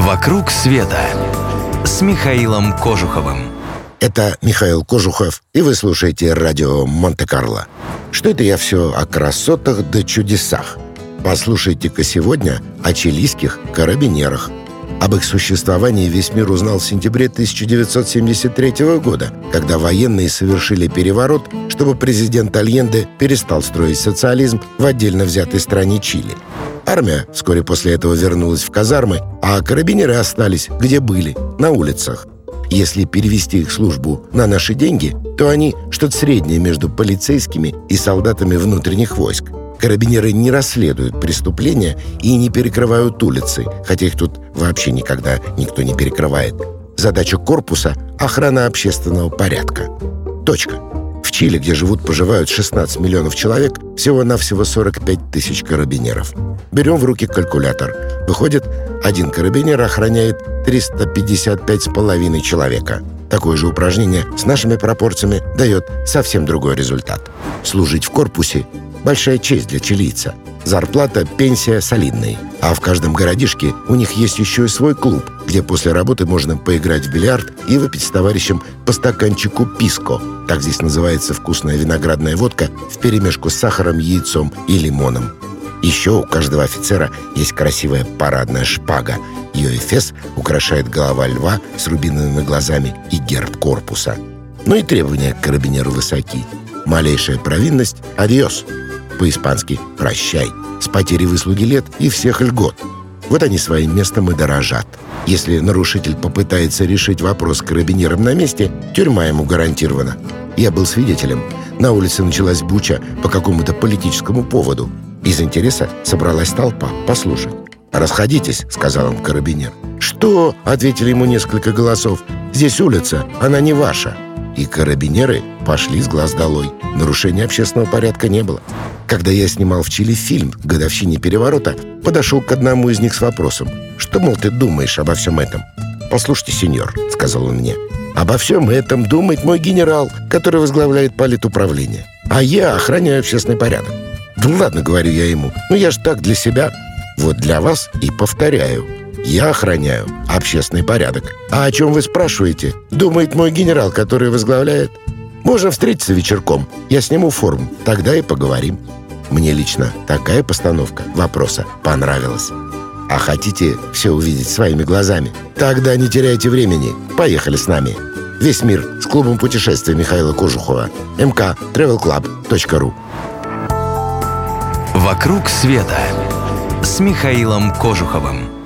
«Вокруг света» с Михаилом Кожуховым. Это Михаил Кожухов, и вы слушаете радио Монте-Карло. Что это я все о красотах да чудесах? Послушайте-ка сегодня о чилийских карабинерах. Об их существовании весь мир узнал в сентябре 1973 года, когда военные совершили переворот, чтобы президент Альенде перестал строить социализм в отдельно взятой стране Чили. Армия вскоре после этого вернулась в казармы, а карабинеры остались, где были, на улицах. Если перевести их службу на наши деньги, то они что-то среднее между полицейскими и солдатами внутренних войск. Карабинеры не расследуют преступления и не перекрывают улицы, хотя их тут вообще никогда никто не перекрывает. Задача корпуса – охрана общественного порядка. Точка. В Чили, где живут-поживают 16 миллионов человек, всего-навсего 45 тысяч карабинеров. Берем в руки калькулятор. Выходит, один карабинер охраняет 355,5 человека. Такое же упражнение с нашими пропорциями дает совсем другой результат. Служить в корпусе – большая честь для чилийца. Зарплата, пенсия солидные. А в каждом городишке у них есть еще и свой клуб, где после работы можно поиграть в бильярд и выпить с товарищем по стаканчику писко. Так здесь называется вкусная виноградная водка в перемешку с сахаром, яйцом и лимоном. Еще у каждого офицера есть красивая парадная шпага. Ее эфес украшает голова льва с рубиновыми глазами и герб корпуса. Ну и требования к карабинеру высоки. Малейшая провинность – адьос. По-испански «прощай». С потерей выслуги лет и всех льгот. Вот они своим местом и дорожат. Если нарушитель попытается решить вопрос карабинером на месте, тюрьма ему гарантирована. Я был свидетелем. На улице началась буча по какому-то политическому поводу. Из интереса собралась толпа послушать. «Расходитесь», — сказал им карабинер. «Что?» — ответили ему несколько голосов. «Здесь улица, она не ваша». И карабинеры пошли с глаз долой. Нарушения общественного порядка не было. Когда я снимал в Чили фильм годовщине переворота, подошел к одному из них с вопросом. «Что, мол, ты думаешь обо всем этом?» «Послушайте, сеньор», — сказал он мне, «обо всем этом думает мой генерал, который возглавляет политуправление. А я охраняю общественный порядок. «Да ладно», — говорю я ему, «ну я ж так для себя». Вот для вас и повторяю. Я охраняю общественный порядок. А о чем вы спрашиваете? Думает мой генерал, который возглавляет. Можно встретиться вечерком. Я сниму форму. Тогда и поговорим. Мне лично такая постановка вопроса понравилась. А хотите все увидеть своими глазами? Тогда не теряйте времени. Поехали с нами. Весь мир с клубом путешествия Михаила Кожухова. mktravelclub.ru «Вокруг света» с Михаилом Кожуховым.